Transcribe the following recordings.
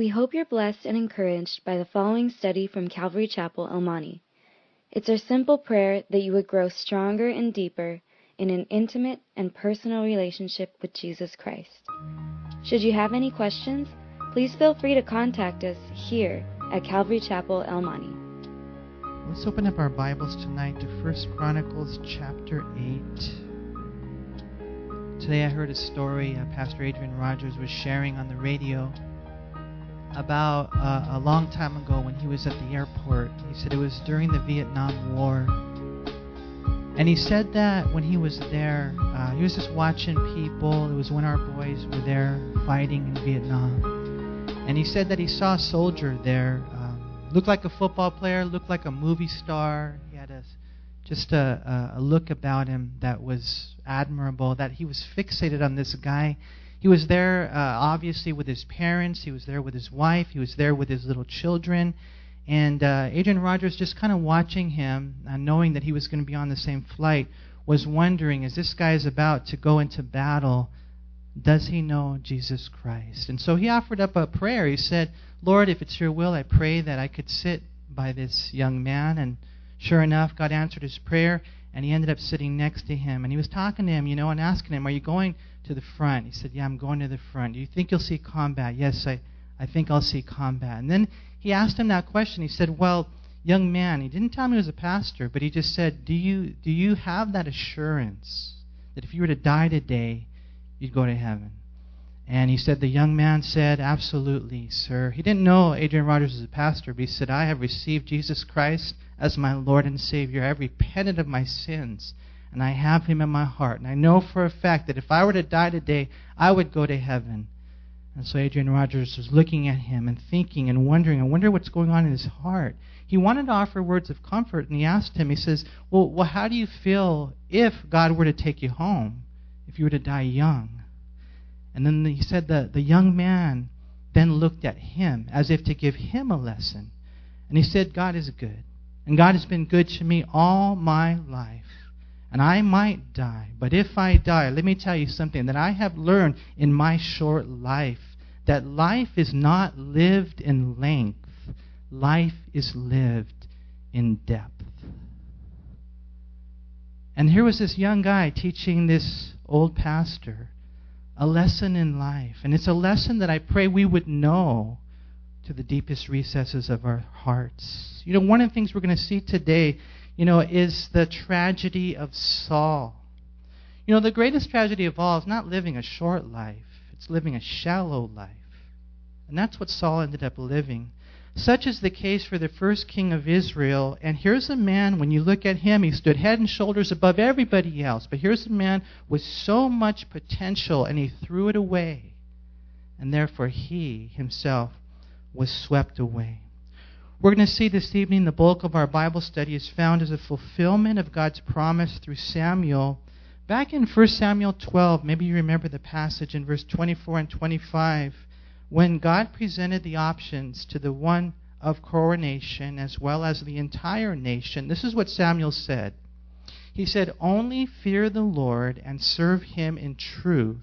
We hope you're blessed and encouraged by the following study from Calvary Chapel, El Monte. It's our simple prayer that you would grow stronger and deeper in an intimate and personal relationship with Jesus Christ. Should you have any questions, please feel free to contact us here at Calvary Chapel, El Monte. Let's open up our Bibles tonight to 1 Chronicles chapter 8. Today I heard a story uh, Pastor Adrian Rogers was sharing on the radio about uh, a long time ago when he was at the airport. He said it was during the Vietnam War. And he said that when he was there, uh, he was just watching people. It was when our boys were there fighting in Vietnam. And he said that he saw a soldier there, um, looked like a football player, looked like a movie star. He had a, just a, a look about him that was admirable, that he was fixated on this guy he was there, uh, obviously, with his parents. He was there with his wife. He was there with his little children. And uh, Adrian Rogers, just kind of watching him, uh, knowing that he was going to be on the same flight, was wondering as this guy is about to go into battle, does he know Jesus Christ? And so he offered up a prayer. He said, Lord, if it's your will, I pray that I could sit by this young man. And sure enough, God answered his prayer, and he ended up sitting next to him. And he was talking to him, you know, and asking him, Are you going to the front. He said, Yeah, I'm going to the front. Do you think you'll see combat? Yes, I, I think I'll see combat. And then he asked him that question. He said, Well, young man, he didn't tell me he was a pastor, but he just said, Do you do you have that assurance that if you were to die today, you'd go to heaven? And he said, The young man said, Absolutely, sir. He didn't know Adrian Rogers was a pastor, but he said, I have received Jesus Christ as my Lord and Savior. I have repented of my sins and I have him in my heart. And I know for a fact that if I were to die today, I would go to heaven. And so Adrian Rogers was looking at him and thinking and wondering, I wonder what's going on in his heart. He wanted to offer words of comfort, and he asked him, he says, Well, well how do you feel if God were to take you home, if you were to die young? And then he said that the young man then looked at him as if to give him a lesson. And he said, God is good. And God has been good to me all my life and I might die. But if I die, let me tell you something that I have learned in my short life that life is not lived in length, life is lived in depth. And here was this young guy teaching this old pastor a lesson in life. And it's a lesson that I pray we would know to the deepest recesses of our hearts. You know, one of the things we're going to see today you know, is the tragedy of Saul. You know, the greatest tragedy of all is not living a short life, it's living a shallow life. And that's what Saul ended up living. Such is the case for the first king of Israel. And here's a man, when you look at him, he stood head and shoulders above everybody else. But here's a man with so much potential, and he threw it away. And therefore, he himself was swept away. We're going to see this evening the bulk of our Bible study is found as a fulfillment of God's promise through Samuel. Back in 1 Samuel 12, maybe you remember the passage in verse 24 and 25, when God presented the options to the one of coronation as well as the entire nation. This is what Samuel said. He said, Only fear the Lord and serve him in truth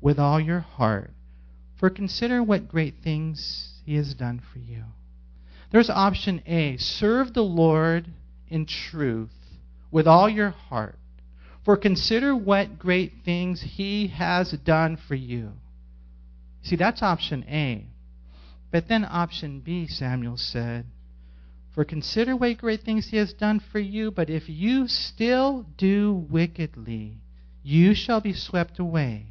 with all your heart, for consider what great things he has done for you. There's option A serve the Lord in truth with all your heart. For consider what great things he has done for you. See, that's option A. But then option B, Samuel said, For consider what great things he has done for you, but if you still do wickedly, you shall be swept away,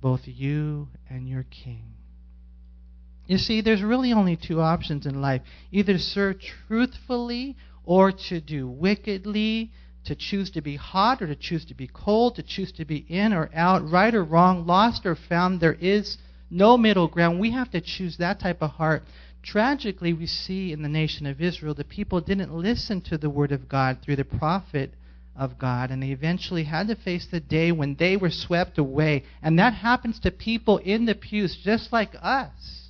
both you and your king. You see, there's really only two options in life either serve truthfully or to do wickedly, to choose to be hot or to choose to be cold, to choose to be in or out, right or wrong, lost or found. There is no middle ground. We have to choose that type of heart. Tragically, we see in the nation of Israel the people didn't listen to the word of God through the prophet of God, and they eventually had to face the day when they were swept away. And that happens to people in the pews just like us.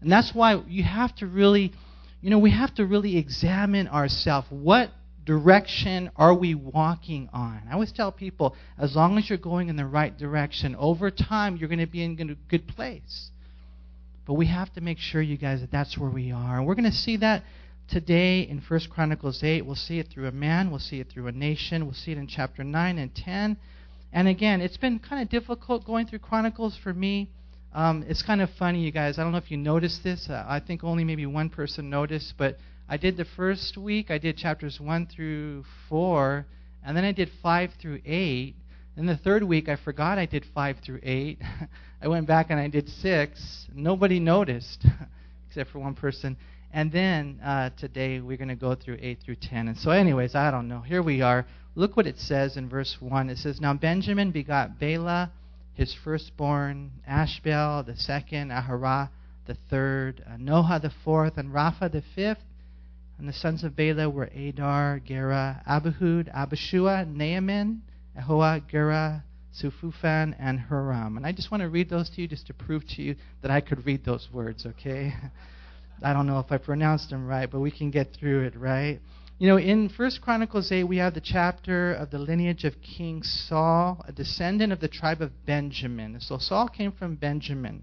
And that's why you have to really, you know, we have to really examine ourselves. What direction are we walking on? I always tell people, as long as you're going in the right direction, over time you're going to be in a good place. But we have to make sure, you guys, that that's where we are. And we're going to see that today in 1 Chronicles 8. We'll see it through a man, we'll see it through a nation, we'll see it in chapter 9 and 10. And again, it's been kind of difficult going through Chronicles for me. Um, it's kind of funny, you guys. I don't know if you noticed this. Uh, I think only maybe one person noticed, but I did the first week, I did chapters 1 through 4, and then I did 5 through 8. And the third week, I forgot I did 5 through 8. I went back and I did 6. Nobody noticed, except for one person. And then uh, today, we're going to go through 8 through 10. And so, anyways, I don't know. Here we are. Look what it says in verse 1. It says, Now Benjamin begot Bela, his firstborn, Ashbel, the second, Aharah, the third, uh, Noah, the fourth, and Rapha, the fifth. And the sons of Bela were Adar, Gera, Abihud, Abishua, Naaman, Ahoah, Gera, Sufufan, and Huram. And I just want to read those to you just to prove to you that I could read those words, okay? I don't know if I pronounced them right, but we can get through it, right? You know, in First Chronicles 8, we have the chapter of the lineage of King Saul, a descendant of the tribe of Benjamin. So Saul came from Benjamin.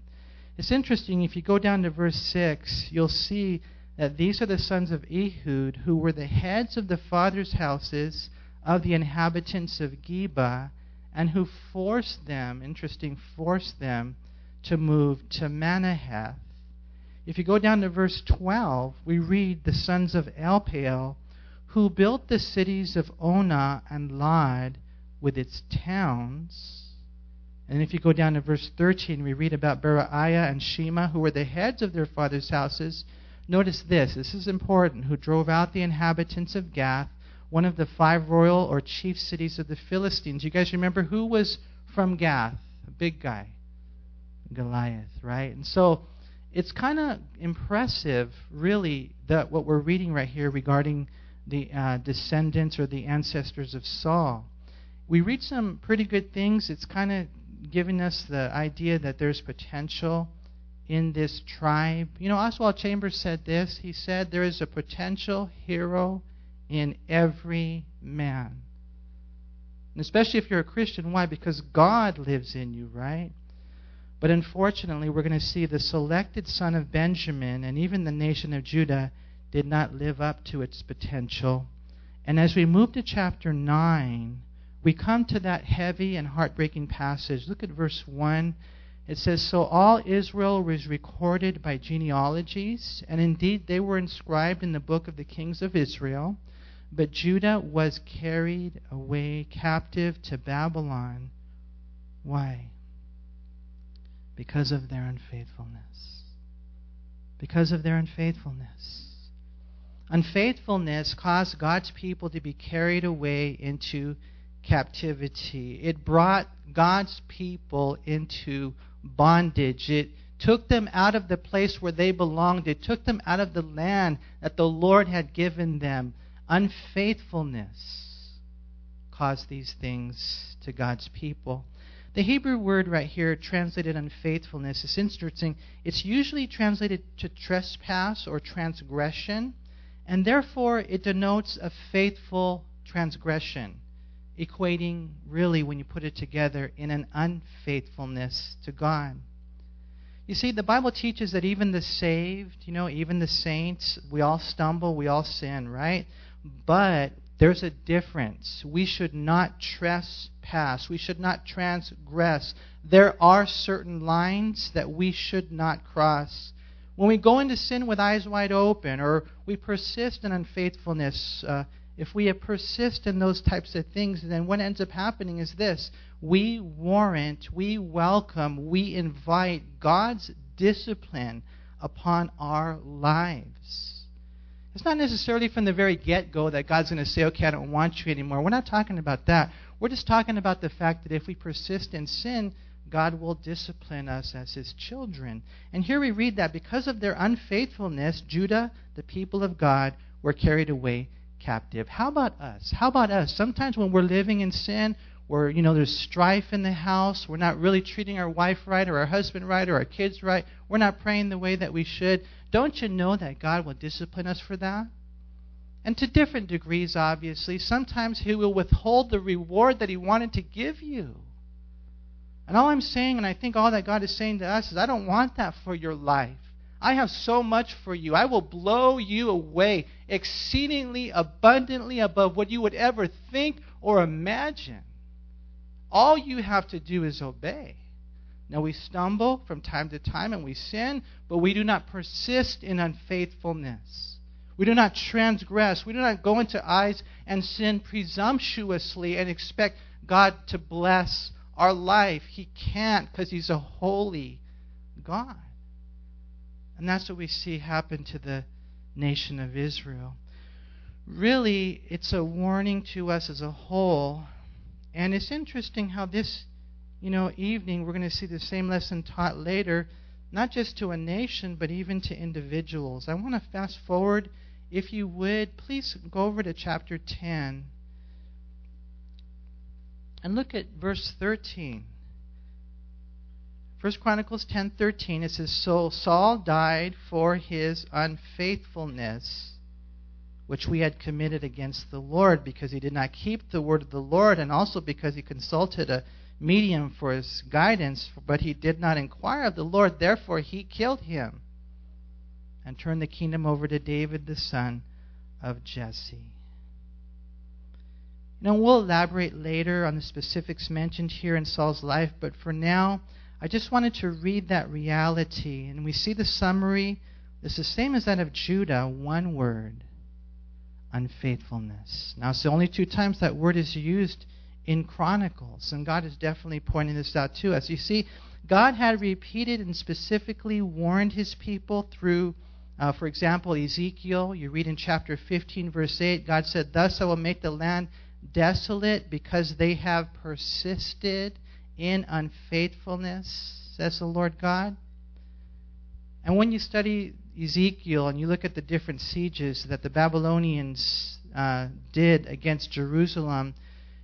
It's interesting, if you go down to verse 6, you'll see that these are the sons of Ehud, who were the heads of the fathers' houses of the inhabitants of Geba, and who forced them, interesting, forced them to move to Manahath. If you go down to verse 12, we read the sons of Elpaal, who built the cities of Ono and Lod with its towns. And if you go down to verse 13, we read about Beriah and Shema, who were the heads of their fathers' houses, Notice this, this is important, who drove out the inhabitants of Gath, one of the five royal or chief cities of the Philistines. You guys remember who was from Gath? A big guy. Goliath, right? And so it's kind of impressive, really, that what we're reading right here regarding the uh, descendants or the ancestors of Saul. We read some pretty good things. It's kind of giving us the idea that there's potential in this tribe. You know, Oswald Chambers said this. He said, There is a potential hero in every man. And especially if you're a Christian. Why? Because God lives in you, right? But unfortunately, we're going to see the selected son of Benjamin and even the nation of Judah did not live up to its potential. And as we move to chapter 9, we come to that heavy and heartbreaking passage. Look at verse 1 it says, So all Israel was recorded by genealogies, and indeed they were inscribed in the book of the kings of Israel. But Judah was carried away captive to Babylon. Why? Because of their unfaithfulness. Because of their unfaithfulness. Unfaithfulness caused God's people to be carried away into captivity. It brought God's people into bondage. It took them out of the place where they belonged. It took them out of the land that the Lord had given them. Unfaithfulness caused these things to God's people. The Hebrew word right here, translated unfaithfulness, is interesting. It's usually translated to trespass or transgression, and therefore it denotes a faithful transgression equating really, when you put it together, in an unfaithfulness to God. You see, the Bible teaches that even the saved, you know, even the saints, we all stumble, we all sin, right? But there's a difference. We should not trespass. We should not transgress. There are certain lines that we should not cross. When we go into sin with eyes wide open, or we persist in unfaithfulness, uh, if we persist in those types of things, then what ends up happening is this we warrant, we welcome, we invite God's discipline upon our lives. It's not necessarily from the very get go that God's going to say, okay, I don't want you anymore. We're not talking about that. We're just talking about the fact that if we persist in sin, God will discipline us as his children. And here we read that because of their unfaithfulness, Judah, the people of God, were carried away captive. How about us? How about us? Sometimes when we're living in sin, where you know there's strife in the house, we're not really treating our wife right or our husband right or our kids right, we're not praying the way that we should. Don't you know that God will discipline us for that? And to different degrees, obviously. Sometimes He will withhold the reward that He wanted to give you. And all I'm saying, and I think all that God is saying to us, is I don't want that for your life. I have so much for you. I will blow you away exceedingly abundantly above what you would ever think or imagine. All you have to do is obey. Now, we stumble from time to time and we sin, but we do not persist in unfaithfulness. We do not transgress. We do not go into eyes and sin presumptuously and expect God to bless our life. He can't because He's a holy God. And that's what we see happen to the nation of Israel. Really, it's a warning to us as a whole. And it's interesting how this, you know, evening we're going to see the same lesson taught later, not just to a nation, but even to individuals. I want to fast forward. If you would, please go over to chapter 10 and look at verse 13. First Chronicles 10:13 it says so Saul died for his unfaithfulness which we had committed against the Lord because he did not keep the word of the Lord and also because he consulted a medium for his guidance but he did not inquire of the Lord therefore he killed him and turned the kingdom over to David the son of Jesse now, we'll elaborate later on the specifics mentioned here in Saul's life, but for now, I just wanted to read that reality. And we see the summary. It's the same as that of Judah, one word unfaithfulness. Now, it's the only two times that word is used in Chronicles, and God is definitely pointing this out to us. You see, God had repeated and specifically warned his people through, uh, for example, Ezekiel. You read in chapter 15, verse 8, God said, Thus I will make the land desolate because they have persisted in unfaithfulness, says the Lord God. And when you study Ezekiel and you look at the different sieges that the Babylonians uh, did against Jerusalem,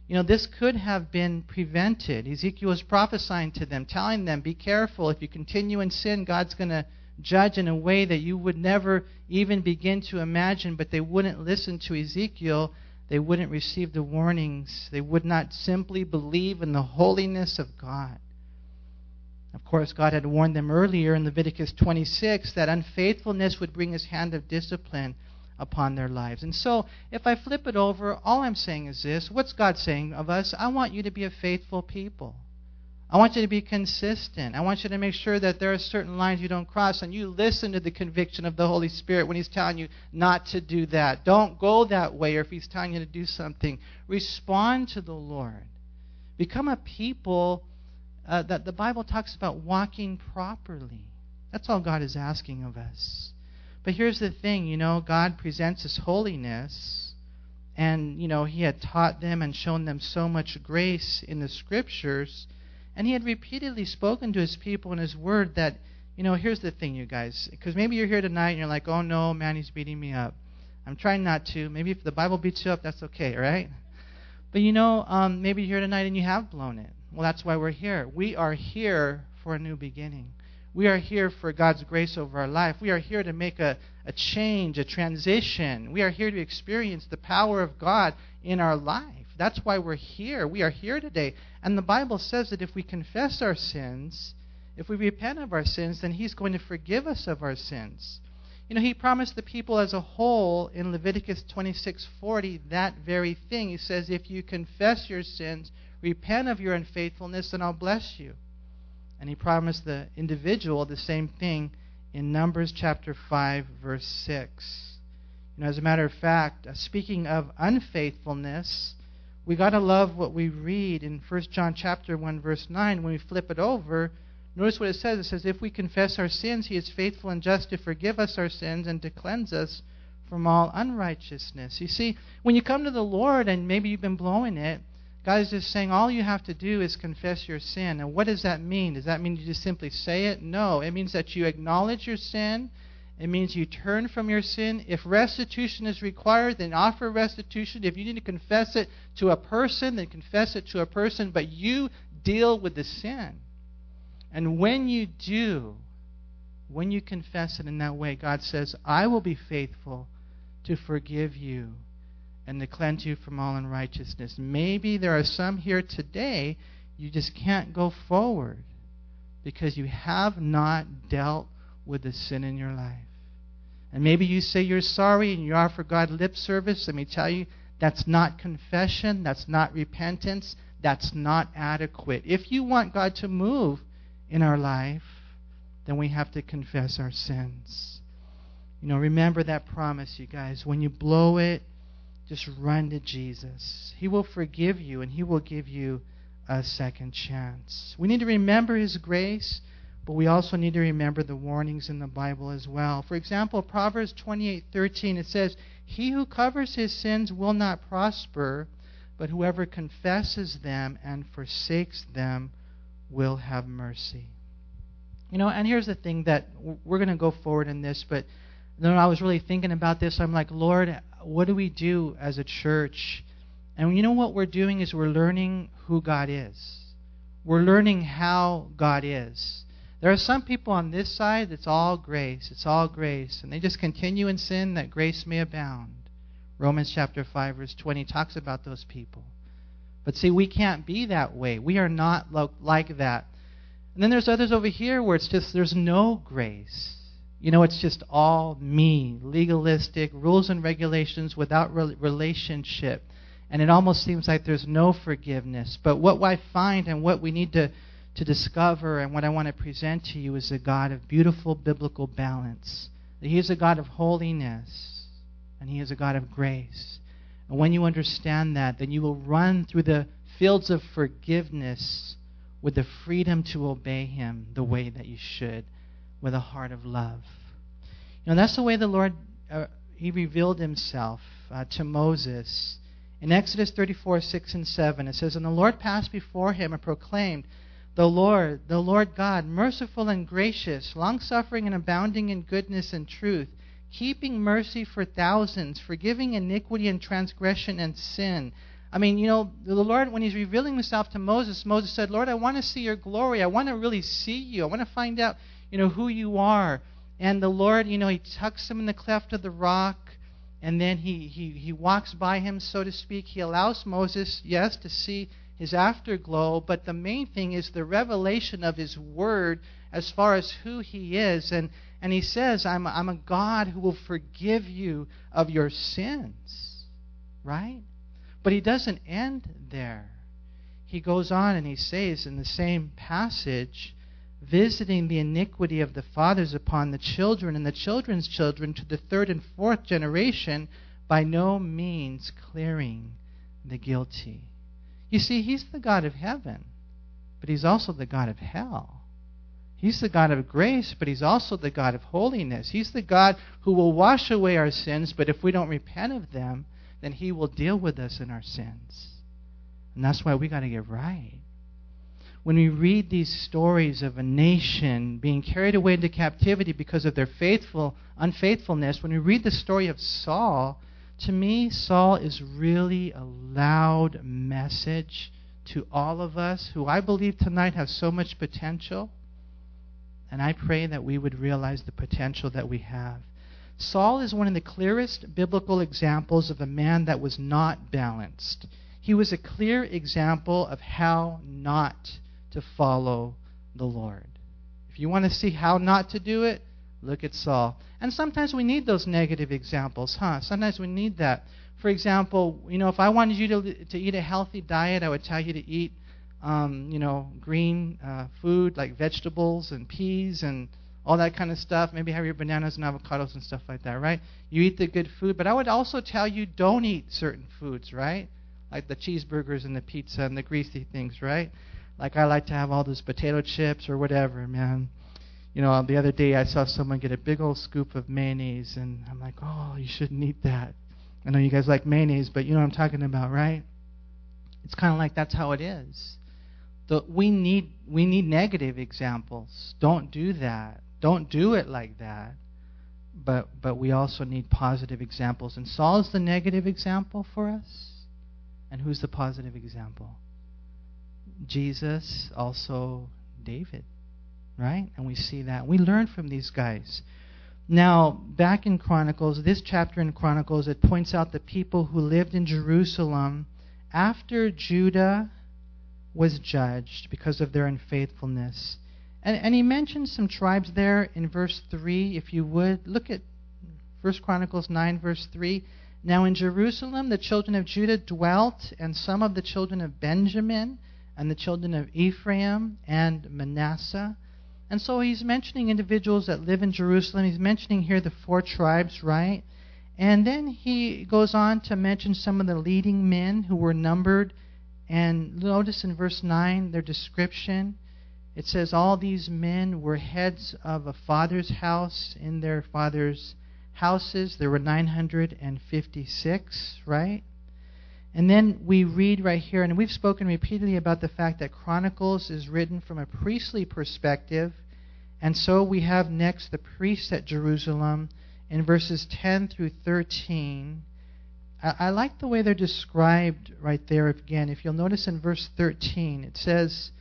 you know, this could have been prevented. Ezekiel was prophesying to them, telling them, be careful. If you continue in sin, God's going to judge in a way that you would never even begin to imagine, but they wouldn't listen to Ezekiel they wouldn't receive the warnings. They would not simply believe in the holiness of God. Of course, God had warned them earlier in Leviticus 26 that unfaithfulness would bring his hand of discipline upon their lives. And so, if I flip it over, all I'm saying is this what's God saying of us? I want you to be a faithful people. I want you to be consistent. I want you to make sure that there are certain lines you don't cross and you listen to the conviction of the Holy Spirit when He's telling you not to do that. Don't go that way, or if He's telling you to do something, respond to the Lord. Become a people uh, that the Bible talks about walking properly. That's all God is asking of us. But here's the thing you know, God presents His holiness, and, you know, He had taught them and shown them so much grace in the Scriptures and he had repeatedly spoken to his people in his word that, you know, here's the thing, you guys. Because maybe you're here tonight and you're like, oh no, man, he's beating me up. I'm trying not to. Maybe if the Bible beats you up, that's okay, right? But you know, um, maybe you're here tonight and you have blown it. Well, that's why we're here. We are here for a new beginning. We are here for God's grace over our life. We are here to make a, a change, a transition. We are here to experience the power of God in our life. That's why we're here. We are here today. And the Bible says that if we confess our sins, if we repent of our sins, then He's going to forgive us of our sins. You know, He promised the people as a whole in Leviticus 26:40 that very thing. He says, "If you confess your sins, repent of your unfaithfulness, then I'll bless you." And He promised the individual the same thing in Numbers chapter 5, verse 6. You know, as a matter of fact, uh, speaking of unfaithfulness, we got to love what we read in 1 John chapter 1 verse 9 when we flip it over notice what it says. It says if we confess our sins he is faithful and just to forgive us our sins and to cleanse us from all unrighteousness. You see when you come to the lord and maybe you've been blowing it god is just saying all you have to do is confess your sin. And what does that mean? Does that mean you just simply say it? No. It means that you acknowledge your sin it means you turn from your sin. If restitution is required, then offer restitution. If you need to confess it to a person, then confess it to a person, but you deal with the sin. And when you do, when you confess it in that way, God says, I will be faithful to forgive you and to cleanse you from all unrighteousness. Maybe there are some here today, you just can't go forward because you have not dealt with the sin in your life. And maybe you say you're sorry and you offer God lip service. Let me tell you, that's not confession. That's not repentance. That's not adequate. If you want God to move in our life, then we have to confess our sins. You know, remember that promise, you guys. When you blow it, just run to Jesus. He will forgive you and He will give you a second chance. We need to remember His grace, but we also need to remember the warnings in the Bible as well. For example, Proverbs 28:13 it says, "He who covers his sins will not prosper, but whoever confesses them and forsakes them will have mercy." You know, and here's the thing that we're going to go forward in this, but then I was really thinking about this. I'm like, Lord, what do we do as a church? And you know what we're doing is we're learning who God is. We're learning how God is. There are some people on this side that's all grace. It's all grace. And they just continue in sin that grace may abound. Romans chapter 5, verse 20 talks about those people. But see, we can't be that way. We are not like that. And then there's others over here where it's just there's no grace. You know, it's just all me, legalistic, rules and regulations without re- relationship. And it almost seems like there's no forgiveness. But what I find and what we need to, to discover and what I want to present to you is a God of beautiful biblical balance. That He is a God of holiness and He is a God of grace. And when you understand that, then you will run through the fields of forgiveness with the freedom to obey Him the way that you should with a heart of love. You know, that's the way the Lord uh, he revealed himself uh, to Moses. In Exodus 34, 6 and 7, it says, And the Lord passed before him and proclaimed, The Lord, the Lord God, merciful and gracious, long-suffering and abounding in goodness and truth, keeping mercy for thousands, forgiving iniquity and transgression and sin. I mean, you know, the Lord, when He's revealing Himself to Moses, Moses said, Lord, I want to see your glory. I want to really see you. I want to find out you know, who you are. And the Lord, you know, he tucks him in the cleft of the rock, and then he, he, he walks by him, so to speak. He allows Moses, yes, to see his afterglow, but the main thing is the revelation of his word as far as who he is. And, and he says, I'm, I'm a God who will forgive you of your sins. Right? But he doesn't end there. He goes on and he says in the same passage, visiting the iniquity of the fathers upon the children and the children's children to the third and fourth generation, by no means clearing the guilty. You see, He's the God of heaven, but He's also the God of hell. He's the God of grace, but He's also the God of holiness. He's the God who will wash away our sins, but if we don't repent of them, then He will deal with us in our sins. And that's why we got to get right when we read these stories of a nation being carried away into captivity because of their faithful unfaithfulness, when we read the story of Saul, to me, Saul is really a loud message to all of us who I believe tonight have so much potential. And I pray that we would realize the potential that we have. Saul is one of the clearest biblical examples of a man that was not balanced. He was a clear example of how not to follow the Lord. If you want to see how not to do it, look at Saul. And sometimes we need those negative examples, huh? Sometimes we need that. For example, you know, if I wanted you to, to eat a healthy diet, I would tell you to eat, um, you know, green uh, food like vegetables and peas and all that kind of stuff. Maybe have your bananas and avocados and stuff like that, right? You eat the good food, but I would also tell you don't eat certain foods, right? Like the cheeseburgers and the pizza and the greasy things, right? Like I like to have all those potato chips or whatever, man. You know, the other day I saw someone get a big old scoop of mayonnaise, and I'm like, oh, you shouldn't eat that. I know you guys like mayonnaise, but you know what I'm talking about, right? It's kind of like that's how it is. The, we need we need negative examples. Don't do that. Don't do it like that. But but we also need positive examples. And Saul is the negative example for us. And who's the positive example? Jesus, also David, right? And we see that. We learn from these guys. Now, back in Chronicles, this chapter in Chronicles, it points out the people who lived in Jerusalem after Judah was judged because of their unfaithfulness. And, and he mentions some tribes there in verse 3, if you would. Look at 1 Chronicles 9, verse 3. Now in Jerusalem the children of Judah dwelt, and some of the children of Benjamin, and the children of Ephraim and Manasseh. And so he's mentioning individuals that live in Jerusalem. He's mentioning here the four tribes, right? And then he goes on to mention some of the leading men who were numbered. And notice in verse 9 their description. It says, All these men were heads of a father's house in their father's houses. There were 956, right? And then we read right here, and we've spoken repeatedly about the fact that Chronicles is written from a priestly perspective. And so we have next the priests at Jerusalem in verses 10 through 13. I, I like the way they're described right there again. If you'll notice in verse 13, it says,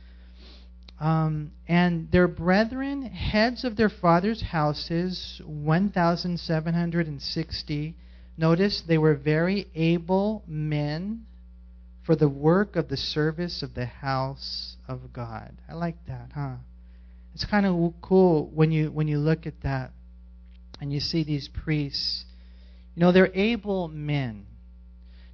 um, And their brethren, heads of their fathers' houses, 1,760. Notice they were very able men for the work of the service of the house of God. I like that, huh? It's kind of cool when you when you look at that and you see these priests. You know, they're able men.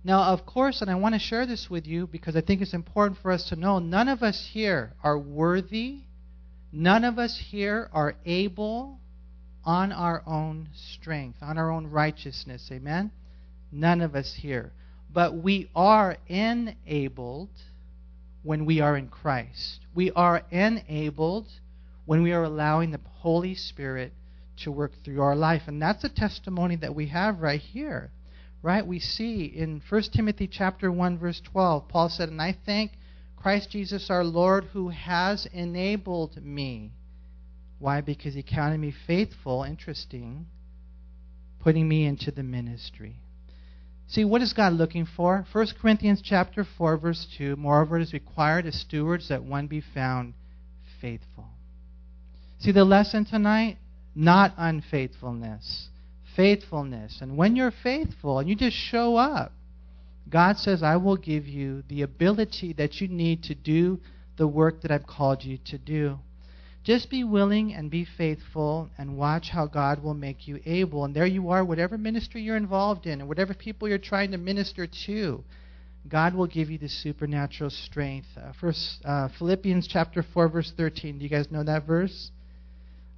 Now, of course, and I want to share this with you because I think it's important for us to know none of us here are worthy, none of us here are able on our own strength, on our own righteousness. Amen? None of us here. But we are enabled when we are in Christ. We are enabled when we are allowing the Holy Spirit to work through our life. And that's a testimony that we have right here. Right? We see in 1 Timothy chapter 1 verse 12, Paul said, "And I thank Christ Jesus our Lord who has enabled me." Why? Because he counted me faithful, interesting, putting me into the ministry. See, what is God looking for? 1 Corinthians chapter 4 verse 2, moreover it is required as stewards that one be found faithful. See the lesson tonight? Not unfaithfulness. Faithfulness. And when you're faithful and you just show up, God says, I will give you the ability that you need to do the work that I've called you to do. Just be willing and be faithful and watch how God will make you able. And there you are, whatever ministry you're involved in and whatever people you're trying to minister to, God will give you the supernatural strength. Uh, first, uh, Philippians chapter 4, verse 13. Do you guys know that verse?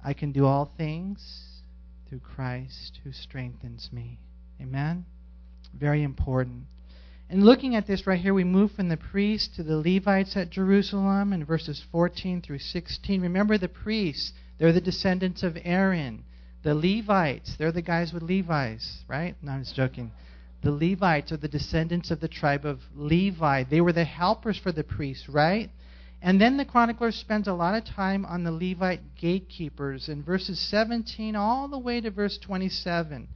I can do all things through Christ who strengthens me. Amen? Very important. And looking at this right here, we move from the priests to the Levites at Jerusalem in verses 14 through 16. Remember the priests, they're the descendants of Aaron. The Levites, they're the guys with Levi's, right? No, I'm just joking. The Levites are the descendants of the tribe of Levi. They were the helpers for the priests, right? And then the chronicler spends a lot of time on the Levite gatekeepers in verses 17 all the way to verse 27.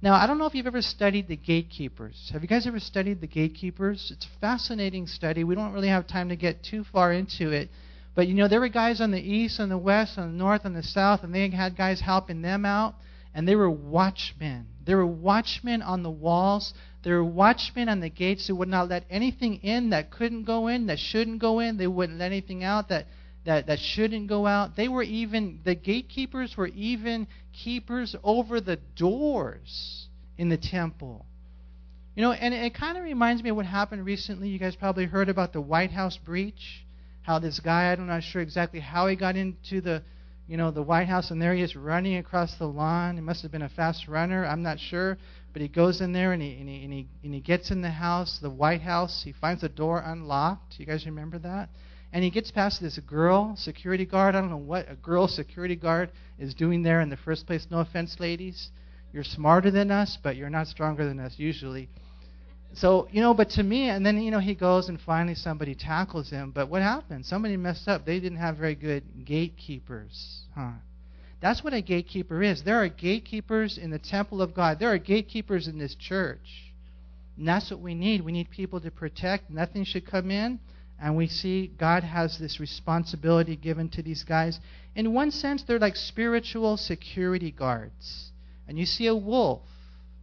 Now, I don't know if you've ever studied the gatekeepers. Have you guys ever studied the gatekeepers? It's a fascinating study. We don't really have time to get too far into it. But you know, there were guys on the east and the west and the north and the south, and they had guys helping them out. And they were watchmen. There were watchmen on the walls there were watchmen on the gates who would not let anything in that couldn't go in, that shouldn't go in. They wouldn't let anything out that, that, that shouldn't go out. They were even, the gatekeepers were even keepers over the doors in the temple. You know, and it kind of reminds me of what happened recently. You guys probably heard about the White House breach. How this guy, I'm not sure exactly how he got into the, you know, the White House, and there he is running across the lawn. He must have been a fast runner. I'm not sure. But he goes in there and he, and he, and he, and he gets in the house, the White House. He finds the door unlocked. You guys remember that? And he gets past this girl security guard. I don't know what a girl security guard is doing there in the first place. No offense, ladies. You're smarter than us, but you're not stronger than us usually. So, you know, but to me, and then, you know, he goes and finally somebody tackles him. But what happened? Somebody messed up. They didn't have very good gatekeepers, huh? That's what a gatekeeper is. There are gatekeepers in the temple of God. There are gatekeepers in this church. And that's what we need. We need people to protect. Nothing should come in. And we see God has this responsibility given to these guys. In one sense, they're like spiritual security guards. And you see a wolf.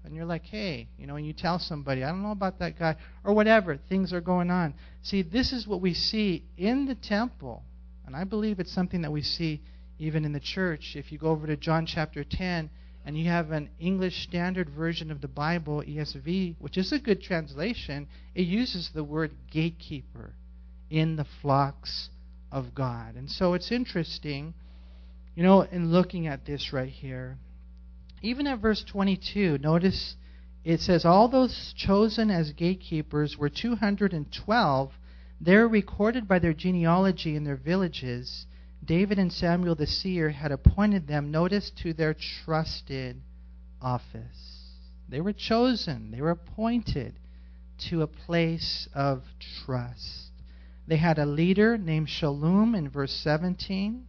and you're like, hey, you know, and you tell somebody, I don't know about that guy, or whatever, things are going on. See, this is what we see in the temple, and I believe it's something that we see even in the church. If you go over to John chapter 10, and you have an English Standard Version of the Bible, ESV, which is a good translation, it uses the word gatekeeper in the flocks of God. And so it's interesting, you know, in looking at this right here. Even at verse 22, notice it says, All those chosen as gatekeepers were 212. They're recorded by their genealogy in their villages. David and Samuel the seer had appointed them, notice, to their trusted office. They were chosen, they were appointed to a place of trust. They had a leader named Shallum in verse 17.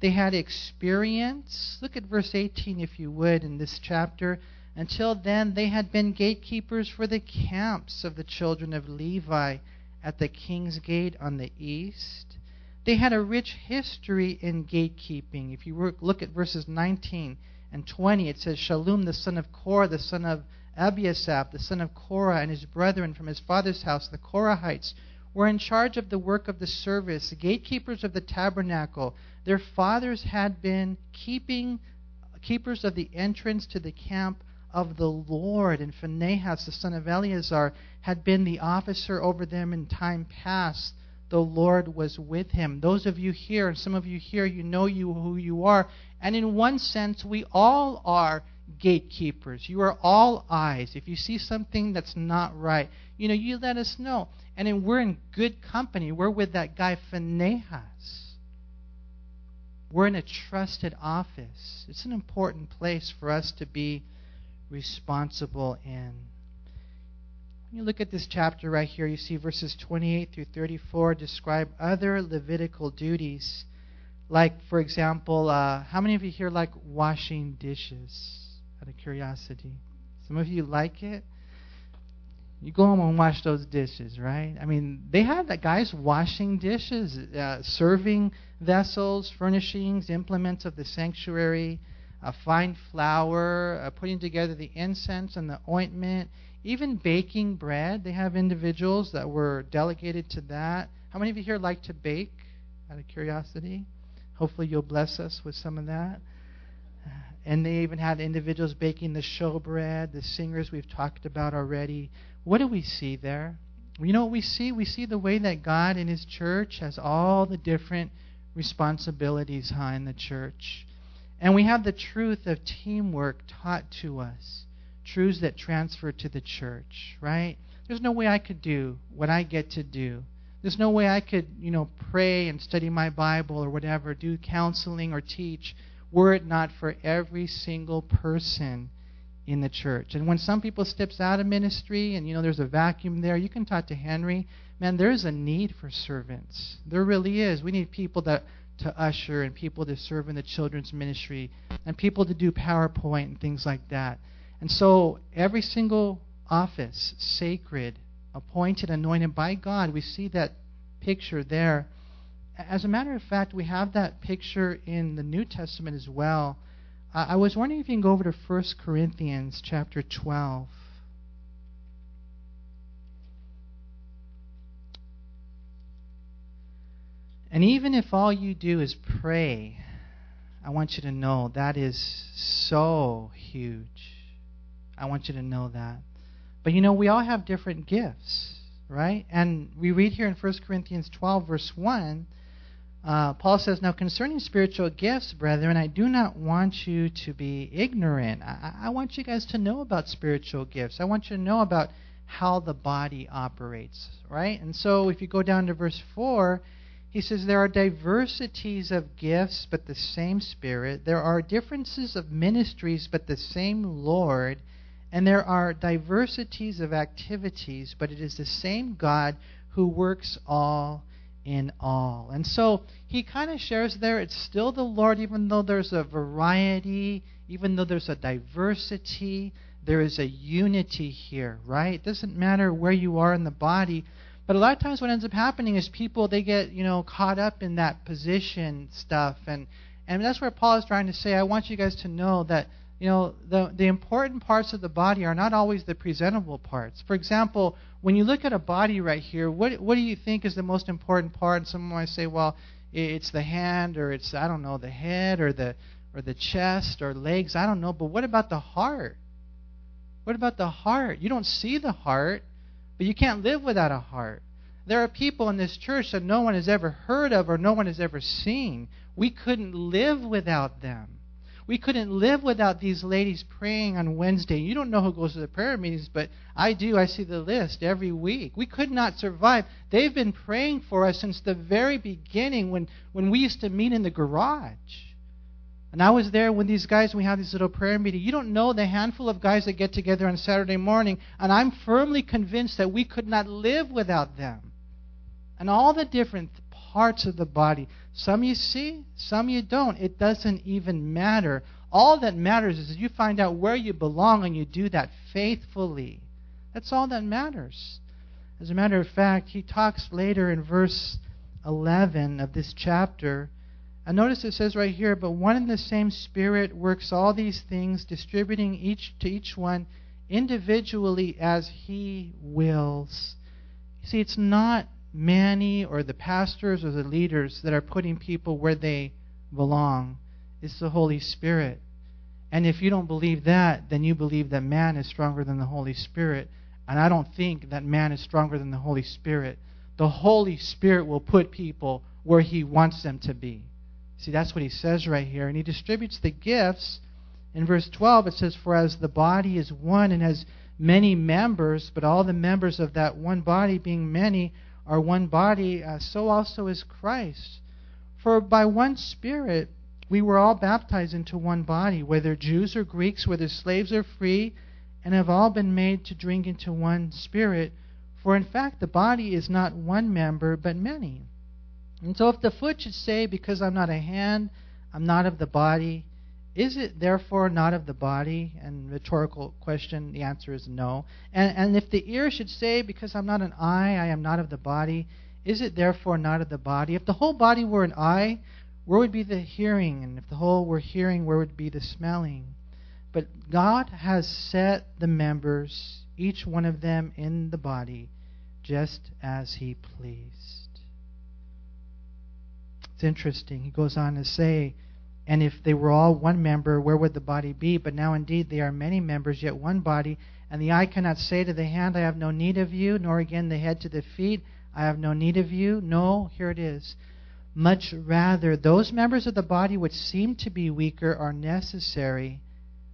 They had experience. Look at verse 18, if you would, in this chapter. Until then, they had been gatekeepers for the camps of the children of Levi at the king's gate on the east. They had a rich history in gatekeeping. If you look at verses 19 and 20, it says Shallum, the son of Kore, the son of Ebiasaph, the son of Korah, and his brethren from his father's house, the Korahites, were in charge of the work of the service, gatekeepers of the tabernacle. Their fathers had been keeping keepers of the entrance to the camp of the Lord, and Phinehas, the son of Eleazar, had been the officer over them in time past the Lord was with him. Those of you here, and some of you here, you know you who you are. And in one sense, we all are gatekeepers. You are all eyes. If you see something that's not right, you know, you let us know. And then we're in good company. We're with that guy Phinehas. We're in a trusted office. It's an important place for us to be responsible in When you look at this chapter right here, you see verses 28 through 34 describe other Levitical duties. Like, for example, uh, how many of you here like washing dishes? Out of curiosity. Some of you like it. You go home and wash those dishes, right? I mean, they had the guys washing dishes, uh, serving vessels, furnishings, implements of the sanctuary, uh, fine flour, uh, putting together the incense and the ointment, even baking bread, they have individuals that were delegated to that. How many of you here like to bake? Out of curiosity. Hopefully, you'll bless us with some of that. And they even had individuals baking the showbread, the singers we've talked about already. What do we see there? You know what we see? We see the way that God in His church has all the different responsibilities huh, in the church. And we have the truth of teamwork taught to us truths that transfer to the church, right? There's no way I could do what I get to do. There's no way I could, you know, pray and study my Bible or whatever, do counseling or teach, were it not for every single person in the church. And when some people steps out of ministry and you know there's a vacuum there, you can talk to Henry. Man, there's a need for servants. There really is. We need people that to usher and people to serve in the children's ministry and people to do PowerPoint and things like that. And so every single office, sacred, appointed, anointed by God, we see that picture there. As a matter of fact, we have that picture in the New Testament as well. I was wondering if you can go over to 1 Corinthians chapter 12. And even if all you do is pray, I want you to know that is so huge. I want you to know that. But you know, we all have different gifts, right? And we read here in 1 Corinthians 12, verse 1, uh, Paul says, Now concerning spiritual gifts, brethren, I do not want you to be ignorant. I, I want you guys to know about spiritual gifts. I want you to know about how the body operates, right? And so if you go down to verse 4, he says, There are diversities of gifts, but the same Spirit. There are differences of ministries, but the same Lord. And there are diversities of activities, but it is the same God who works all in all. And so he kind of shares there it's still the Lord, even though there's a variety, even though there's a diversity, there is a unity here, right? It doesn't matter where you are in the body. But a lot of times what ends up happening is people they get, you know, caught up in that position stuff and and that's where Paul is trying to say, I want you guys to know that you know, the, the important parts of the body are not always the presentable parts. For example, when you look at a body right here, what, what do you think is the most important part? And someone might say, well, it's the hand, or it's, I don't know, the head, or the, or the chest, or legs. I don't know. But what about the heart? What about the heart? You don't see the heart, but you can't live without a heart. There are people in this church that no one has ever heard of or no one has ever seen. We couldn't live without them. We couldn't live without these ladies praying on Wednesday. You don't know who goes to the prayer meetings, but I do. I see the list every week. We could not survive. They've been praying for us since the very beginning when, when we used to meet in the garage. And I was there when these guys, we had these little prayer meeting. You don't know the handful of guys that get together on Saturday morning, and I'm firmly convinced that we could not live without them. And all the different parts of the body. Some you see, some you don't. It doesn't even matter. All that matters is you find out where you belong and you do that faithfully. That's all that matters. As a matter of fact, he talks later in verse 11 of this chapter. And notice it says right here, but one and the same Spirit works all these things, distributing each to each one individually as he wills. You see, it's not Manny or the pastors or the leaders that are putting people where they belong. It's the Holy Spirit. And if you don't believe that, then you believe that man is stronger than the Holy Spirit. And I don't think that man is stronger than the Holy Spirit. The Holy Spirit will put people where he wants them to be. See, that's what he says right here. And he distributes the gifts. In verse 12, it says, For as the body is one and has many members, but all the members of that one body, being many, are one body, uh, so also is Christ. For by one Spirit we were all baptized into one body, whether Jews or Greeks, whether slaves or free, and have all been made to drink into one Spirit. For in fact, the body is not one member, but many. And so if the foot should say, Because I'm not a hand, I'm not of the body, is it therefore not of the body? And rhetorical question, the answer is no. And, and if the ear should say, Because I'm not an eye, I am not of the body, is it therefore not of the body? If the whole body were an eye, where would be the hearing? And if the whole were hearing, where would be the smelling? But God has set the members, each one of them in the body, just as He pleased. It's interesting. He goes on to say, and if they were all one member, where would the body be? But now indeed they are many members, yet one body. And the eye cannot say to the hand, I have no need of you, nor again the head to the feet, I have no need of you. No, here it is. Much rather, those members of the body which seem to be weaker are necessary,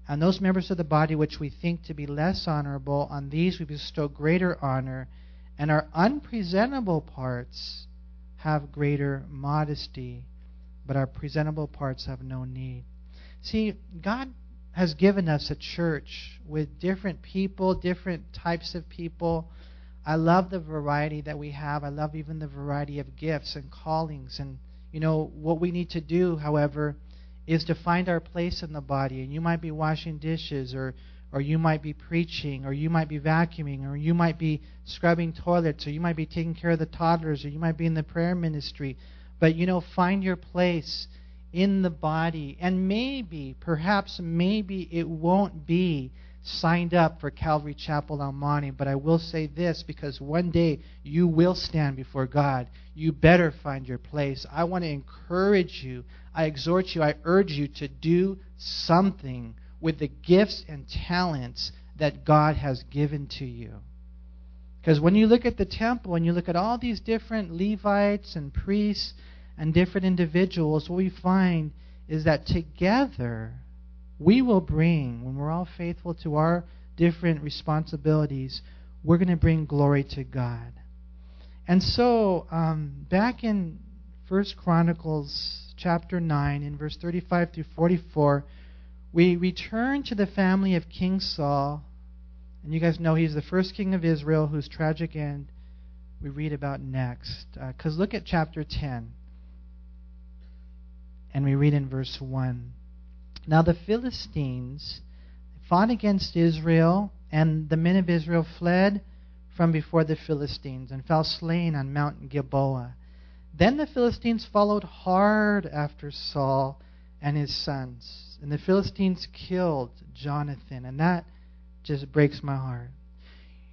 and those members of the body which we think to be less honorable, on these we bestow greater honor, and our unpresentable parts have greater modesty but our presentable parts have no need. See, God has given us a church with different people, different types of people. I love the variety that we have. I love even the variety of gifts and callings. And, you know, what we need to do, however, is to find our place in the body. And you might be washing dishes, or, or you might be preaching, or you might be vacuuming, or you might be scrubbing toilets, or you might be taking care of the toddlers, or you might be in the prayer ministry. But, you know, find your place in the body. And maybe, perhaps, maybe it won't be signed up for Calvary Chapel El Monte. But I will say this because one day you will stand before God. You better find your place. I want to encourage you. I exhort you. I urge you to do something with the gifts and talents that God has given to you. Because when you look at the temple and you look at all these different Levites and priests and different individuals, what we find is that together we will bring, when we're all faithful to our different responsibilities, we're going to bring glory to God. And so, um, back in First Chronicles chapter 9, in verse 35 through 44, we return to the family of King Saul. And you guys know he's the first king of Israel whose tragic end we read about next. Because uh, look at chapter 10. And we read in verse 1 Now the Philistines fought against Israel, and the men of Israel fled from before the Philistines and fell slain on Mount Gilboa. Then the Philistines followed hard after Saul and his sons. And the Philistines killed Jonathan, and that just breaks my heart.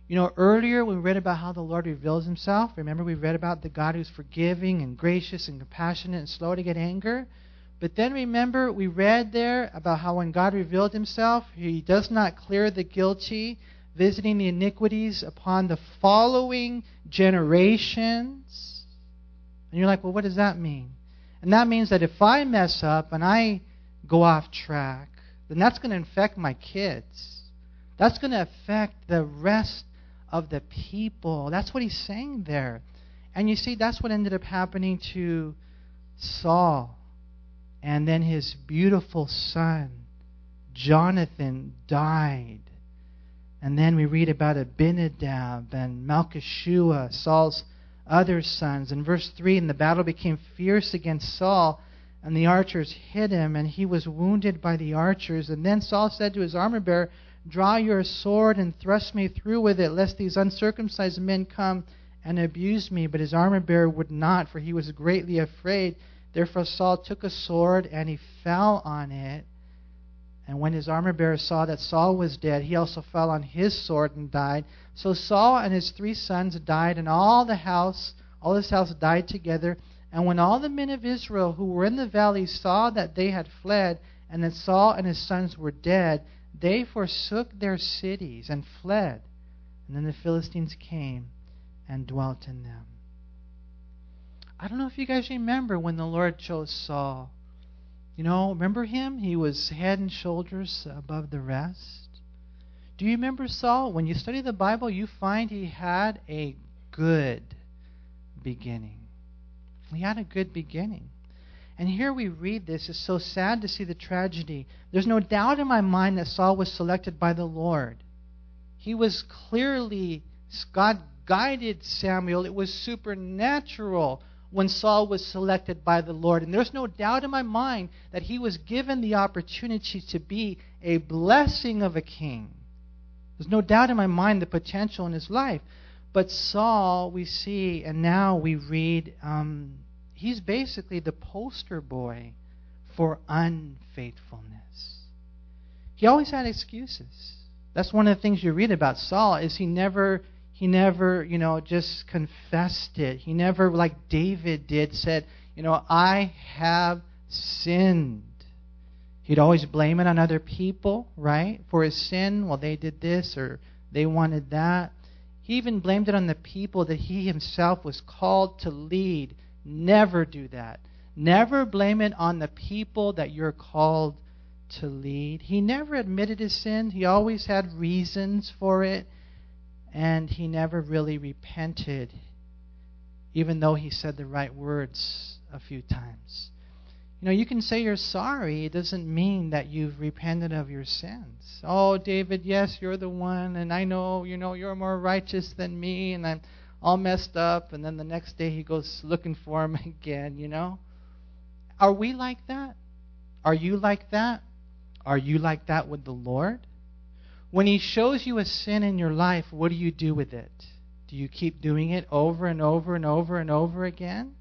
You know, earlier we read about how the Lord reveals himself. Remember, we read about the God who's forgiving and gracious and compassionate and slow to get anger. But then remember, we read there about how when God revealed himself, he does not clear the guilty, visiting the iniquities upon the following generations. And you're like, well, what does that mean? And that means that if I mess up and I go off track, then that's going to infect my kids. That's going to affect the rest of the people. That's what he's saying there. And you see, that's what ended up happening to Saul. And then his beautiful son, Jonathan, died. And then we read about Abinadab and Malchishua, Saul's other sons. In verse 3, and the battle became fierce against Saul, and the archers hit him, and he was wounded by the archers. And then Saul said to his armor bearer, Draw your sword and thrust me through with it, lest these uncircumcised men come and abuse me. But his armor bearer would not, for he was greatly afraid. Therefore Saul took a sword and he fell on it. And when his armor bearer saw that Saul was dead, he also fell on his sword and died. So Saul and his three sons died, and all the house, all his house died together. And when all the men of Israel who were in the valley saw that they had fled, and that Saul and his sons were dead, they forsook their cities and fled. And then the Philistines came and dwelt in them. I don't know if you guys remember when the Lord chose Saul. You know, remember him? He was head and shoulders above the rest. Do you remember Saul? When you study the Bible, you find he had a good beginning. He had a good beginning. And here we read this. It's so sad to see the tragedy. There's no doubt in my mind that Saul was selected by the Lord. He was clearly, God guided Samuel. It was supernatural when Saul was selected by the Lord. And there's no doubt in my mind that he was given the opportunity to be a blessing of a king. There's no doubt in my mind the potential in his life. But Saul, we see, and now we read um, he's basically the poster boy for unfaithfulness. He always had excuses. That's one of the things you read about Saul is he never he never, you know, just confessed it. He never like David did said, you know, I have sinned. He'd always blame it on other people, right? For his sin, well they did this or they wanted that. He even blamed it on the people that he himself was called to lead Never do that. Never blame it on the people that you're called to lead. He never admitted his sin, he always had reasons for it, and he never really repented, even though he said the right words a few times. You know, you can say you're sorry. It doesn't mean that you've repented of your sins. Oh, David, yes, you're the one, and I know, you know, you're more righteous than me, and I'm all messed up, and then the next day he goes looking for him again, you know? Are we like that? Are you like that? Are you like that with the Lord? When he shows you a sin in your life, what do you do with it? Do you keep doing it over and over and over and over again?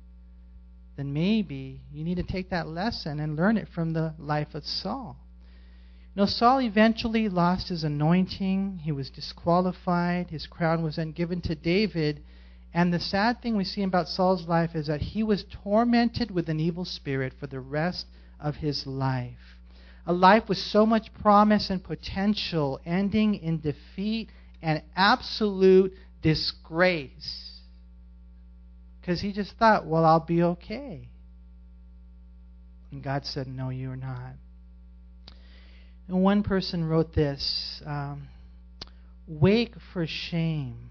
Then maybe you need to take that lesson and learn it from the life of Saul. Know, Saul eventually lost his anointing. He was disqualified. His crown was then given to David. And the sad thing we see about Saul's life is that he was tormented with an evil spirit for the rest of his life. A life with so much promise and potential, ending in defeat and absolute disgrace. Because he just thought, well, I'll be okay. And God said, no, you're not. And one person wrote this um, Wake for shame,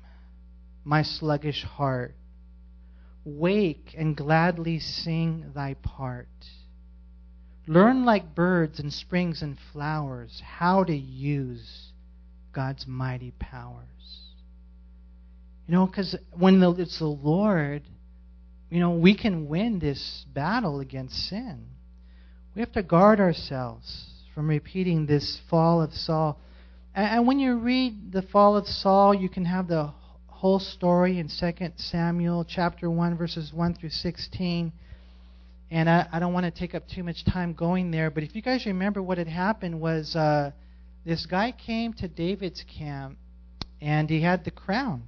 my sluggish heart. Wake and gladly sing thy part. Learn like birds and springs and flowers how to use God's mighty powers. You know, because when the, it's the Lord, you know, we can win this battle against sin. We have to guard ourselves from repeating this fall of Saul. And when you read the fall of Saul, you can have the whole story in 2 Samuel chapter 1 verses 1 through 16. And I, I don't want to take up too much time going there, but if you guys remember what had happened was uh, this guy came to David's camp and he had the crown.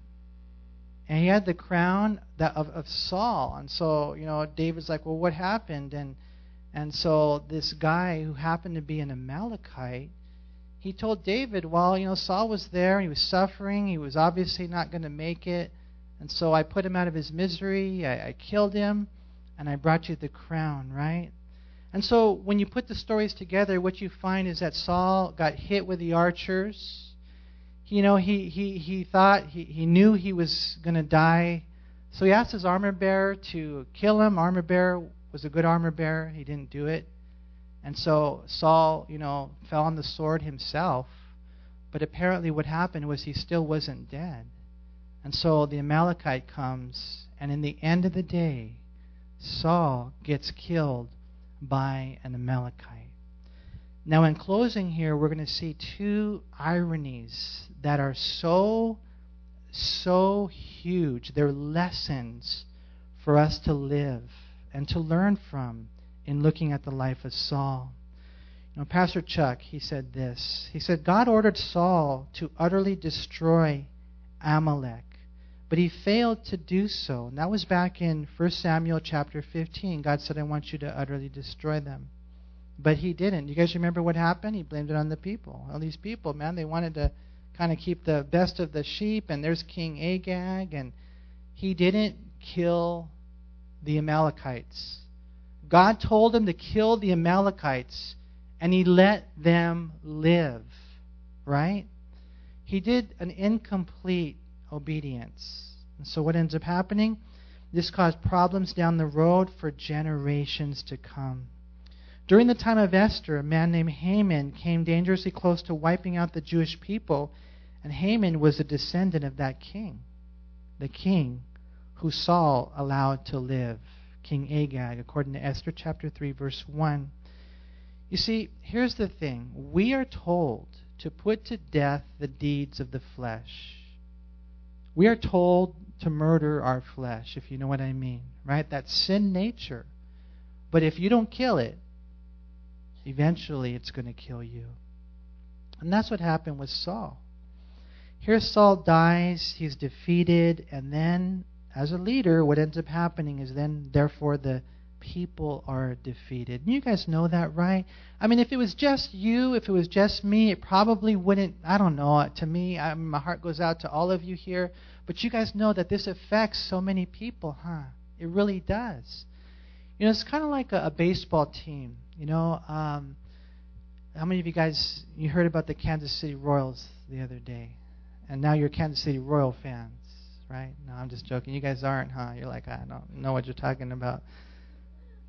And he had the crown that of, of Saul. And so, you know, David's like, Well, what happened? And and so this guy who happened to be an Amalekite, he told David, Well, you know, Saul was there, he was suffering, he was obviously not going to make it. And so I put him out of his misery, I, I killed him, and I brought you the crown, right? And so when you put the stories together, what you find is that Saul got hit with the archers you know, he, he, he thought, he, he knew he was going to die. So he asked his armor bearer to kill him. Armor bearer was a good armor bearer. He didn't do it. And so Saul, you know, fell on the sword himself. But apparently what happened was he still wasn't dead. And so the Amalekite comes, and in the end of the day, Saul gets killed by an Amalekite. Now, in closing here, we're going to see two ironies that are so, so huge. They're lessons for us to live and to learn from in looking at the life of Saul. You know, Pastor Chuck, he said this. He said, God ordered Saul to utterly destroy Amalek, but he failed to do so. And that was back in 1 Samuel chapter 15. God said, I want you to utterly destroy them. But he didn't. You guys remember what happened? He blamed it on the people. All these people, man, they wanted to kind of keep the best of the sheep, and there's King Agag, and he didn't kill the Amalekites. God told him to kill the Amalekites, and he let them live. Right? He did an incomplete obedience. And so what ends up happening? This caused problems down the road for generations to come. During the time of Esther, a man named Haman came dangerously close to wiping out the Jewish people, and Haman was a descendant of that king, the king who Saul allowed to live, King Agag, according to Esther chapter 3, verse 1. You see, here's the thing we are told to put to death the deeds of the flesh. We are told to murder our flesh, if you know what I mean, right? That sin nature. But if you don't kill it, eventually it's going to kill you. And that's what happened with Saul. Here Saul dies, he's defeated, and then, as a leader, what ends up happening is then, therefore, the people are defeated. And you guys know that, right? I mean, if it was just you, if it was just me, it probably wouldn't, I don't know, to me, I, my heart goes out to all of you here. But you guys know that this affects so many people, huh? It really does. You know, it's kind of like a, a baseball team. You know, um, how many of you guys you heard about the Kansas City Royals the other day, and now you're Kansas City Royal fans, right? No, I'm just joking. You guys aren't, huh? You're like, I don't know what you're talking about,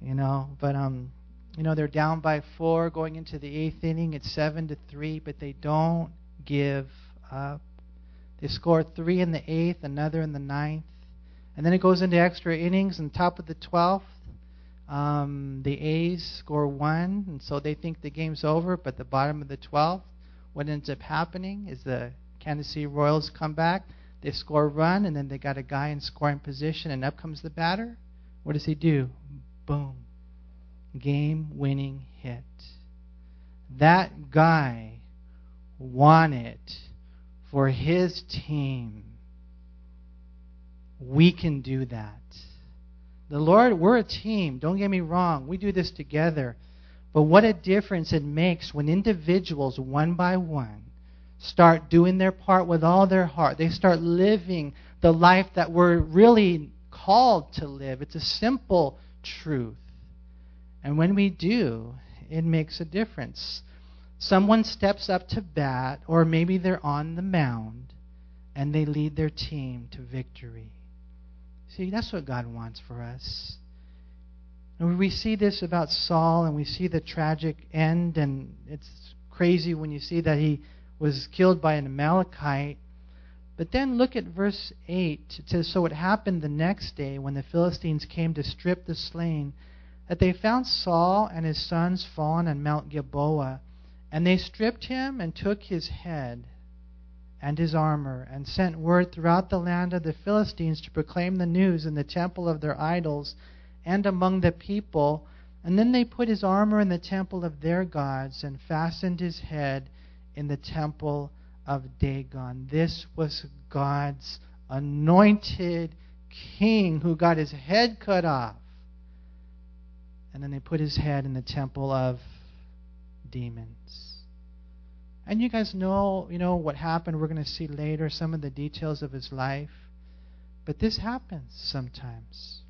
you know. But um, you know, they're down by four going into the eighth inning. It's seven to three, but they don't give up. They score three in the eighth, another in the ninth, and then it goes into extra innings. And top of the twelfth, um, the A's score one, and so they think the game's over. But the bottom of the 12th, what ends up happening is the Kansas City Royals come back. They score a run, and then they got a guy in scoring position, and up comes the batter. What does he do? Boom. Game winning hit. That guy won it for his team. We can do that. The Lord, we're a team. Don't get me wrong. We do this together. But what a difference it makes when individuals, one by one, start doing their part with all their heart. They start living the life that we're really called to live. It's a simple truth. And when we do, it makes a difference. Someone steps up to bat, or maybe they're on the mound, and they lead their team to victory. See, that's what God wants for us. And we see this about Saul, and we see the tragic end, and it's crazy when you see that he was killed by an Amalekite. But then look at verse 8. It says, So it happened the next day when the Philistines came to strip the slain, that they found Saul and his sons fallen on Mount Gilboa. And they stripped him and took his head and his armor, and sent word throughout the land of the Philistines to proclaim the news in the temple of their idols and among the people. And then they put his armor in the temple of their gods and fastened his head in the temple of Dagon. This was God's anointed king who got his head cut off. And then they put his head in the temple of demons. And you guys know, you know what happened. We're going to see later some of the details of his life. But this happens sometimes.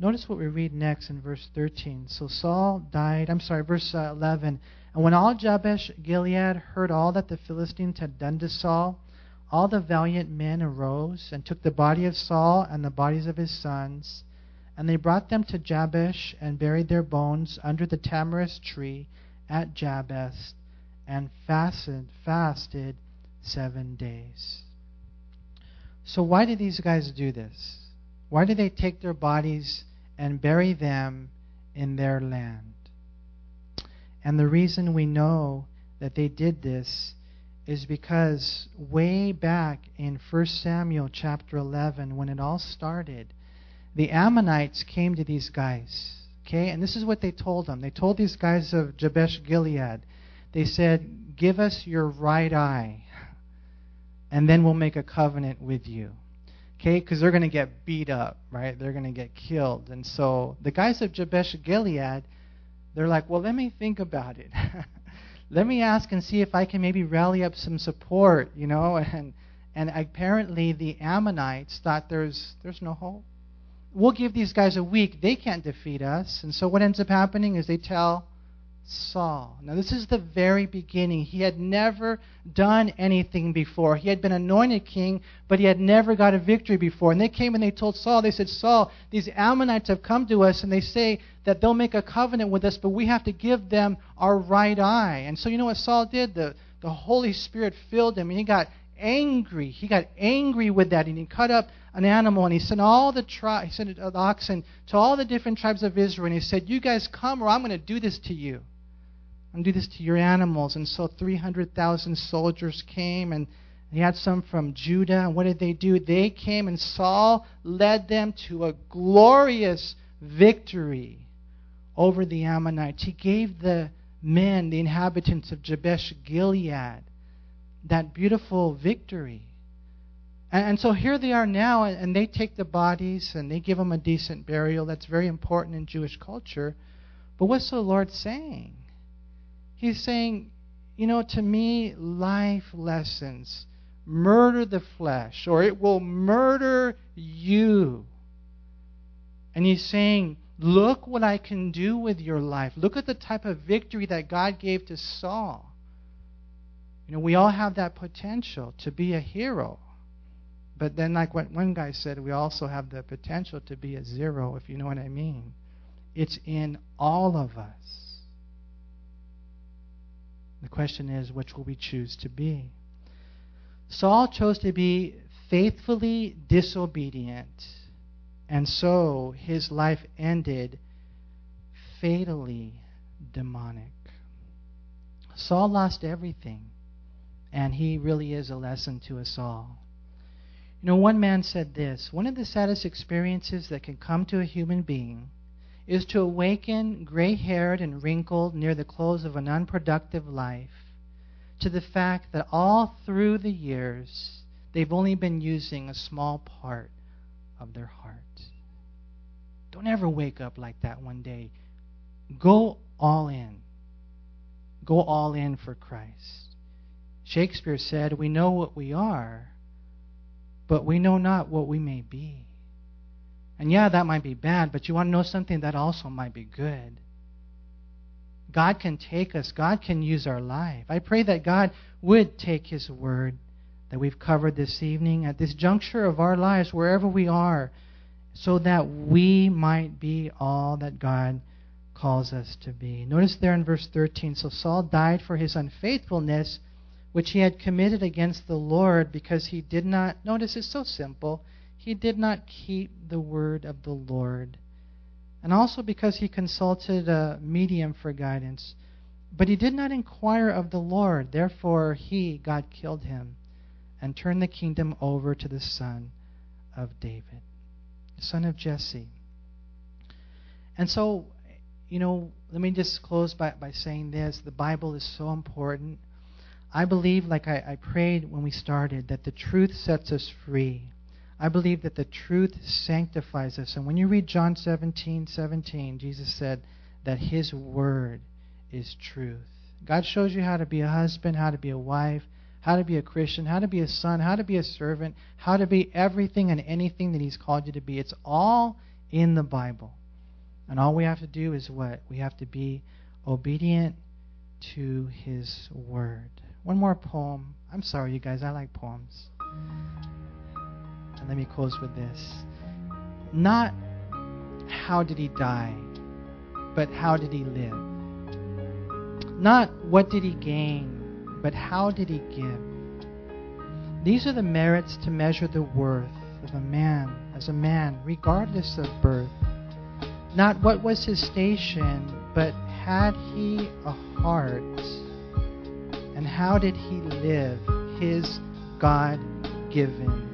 Notice what we read next in verse 13. So Saul died, I'm sorry, verse uh, 11. And when all Jabesh Gilead heard all that the Philistines had done to Saul, all the valiant men arose and took the body of Saul and the bodies of his sons, and they brought them to Jabesh and buried their bones under the tamarisk tree at Jabesh, and fasted, fasted seven days. So, why did these guys do this? Why did they take their bodies and bury them in their land? And the reason we know that they did this is because way back in 1 Samuel chapter 11, when it all started, the Ammonites came to these guys. Okay, and this is what they told them. They told these guys of Jabesh Gilead, they said, Give us your right eye, and then we'll make a covenant with you. Okay, because they're going to get beat up, right? They're going to get killed. And so the guys of Jabesh Gilead, they're like, Well, let me think about it. let me ask and see if I can maybe rally up some support, you know. And and apparently the Ammonites thought there's there's no hope we'll give these guys a week. They can't defeat us. And so what ends up happening is they tell Saul. Now, this is the very beginning. He had never done anything before. He had been anointed king, but he had never got a victory before. And they came and they told Saul, they said, Saul, these Ammonites have come to us and they say that they'll make a covenant with us, but we have to give them our right eye. And so you know what Saul did? The, the Holy Spirit filled him and he got angry. He got angry with that and he cut up an animal, and he sent all the tri- he sent the oxen to all the different tribes of Israel, and he said, "You guys come, or I'm going to do this to you. To do this to your animals." And so 300,000 soldiers came, and he had some from Judah. And what did they do? They came, and Saul led them to a glorious victory over the Ammonites. He gave the men, the inhabitants of Jabesh Gilead, that beautiful victory. And, and so here they are now, and they take the bodies and they give them a decent burial. That's very important in Jewish culture. But what's the Lord saying? He's saying, you know, to me, life lessons murder the flesh, or it will murder you. And he's saying, Look what I can do with your life. Look at the type of victory that God gave to Saul. You know, we all have that potential to be a hero. But then, like what one guy said, we also have the potential to be a zero, if you know what I mean. It's in all of us. The question is, which will we choose to be? Saul chose to be faithfully disobedient, and so his life ended fatally demonic. Saul lost everything, and he really is a lesson to us all. You know, one man said this one of the saddest experiences that can come to a human being is to awaken gray haired and wrinkled near the close of an unproductive life to the fact that all through the years they've only been using a small part of their heart. Don't ever wake up like that one day. Go all in. Go all in for Christ. Shakespeare said, We know what we are but we know not what we may be. And yeah, that might be bad, but you want to know something? That also might be good. God can take us, God can use our life. I pray that God would take His word that we've covered this evening at this juncture of our lives, wherever we are, so that we might be all that God calls us to be. Notice there in verse 13 so Saul died for his unfaithfulness which he had committed against the Lord because he did not, notice it's so simple, he did not keep the word of the Lord. And also because he consulted a medium for guidance. But he did not inquire of the Lord. Therefore, he, God, killed him and turned the kingdom over to the son of David, son of Jesse. And so, you know, let me just close by, by saying this the Bible is so important. I believe, like I, I prayed when we started, that the truth sets us free. I believe that the truth sanctifies us. And when you read John 17 17, Jesus said that His Word is truth. God shows you how to be a husband, how to be a wife, how to be a Christian, how to be a son, how to be a servant, how to be everything and anything that He's called you to be. It's all in the Bible. And all we have to do is what? We have to be obedient to His Word. One more poem. I'm sorry, you guys, I like poems. And let me close with this. Not how did He die, but how did He live? Not what did He gain, but how did He give? These are the merits to measure the worth of a man as a man, regardless of birth. Not what was his station, but had he a heart? And how did he live his God given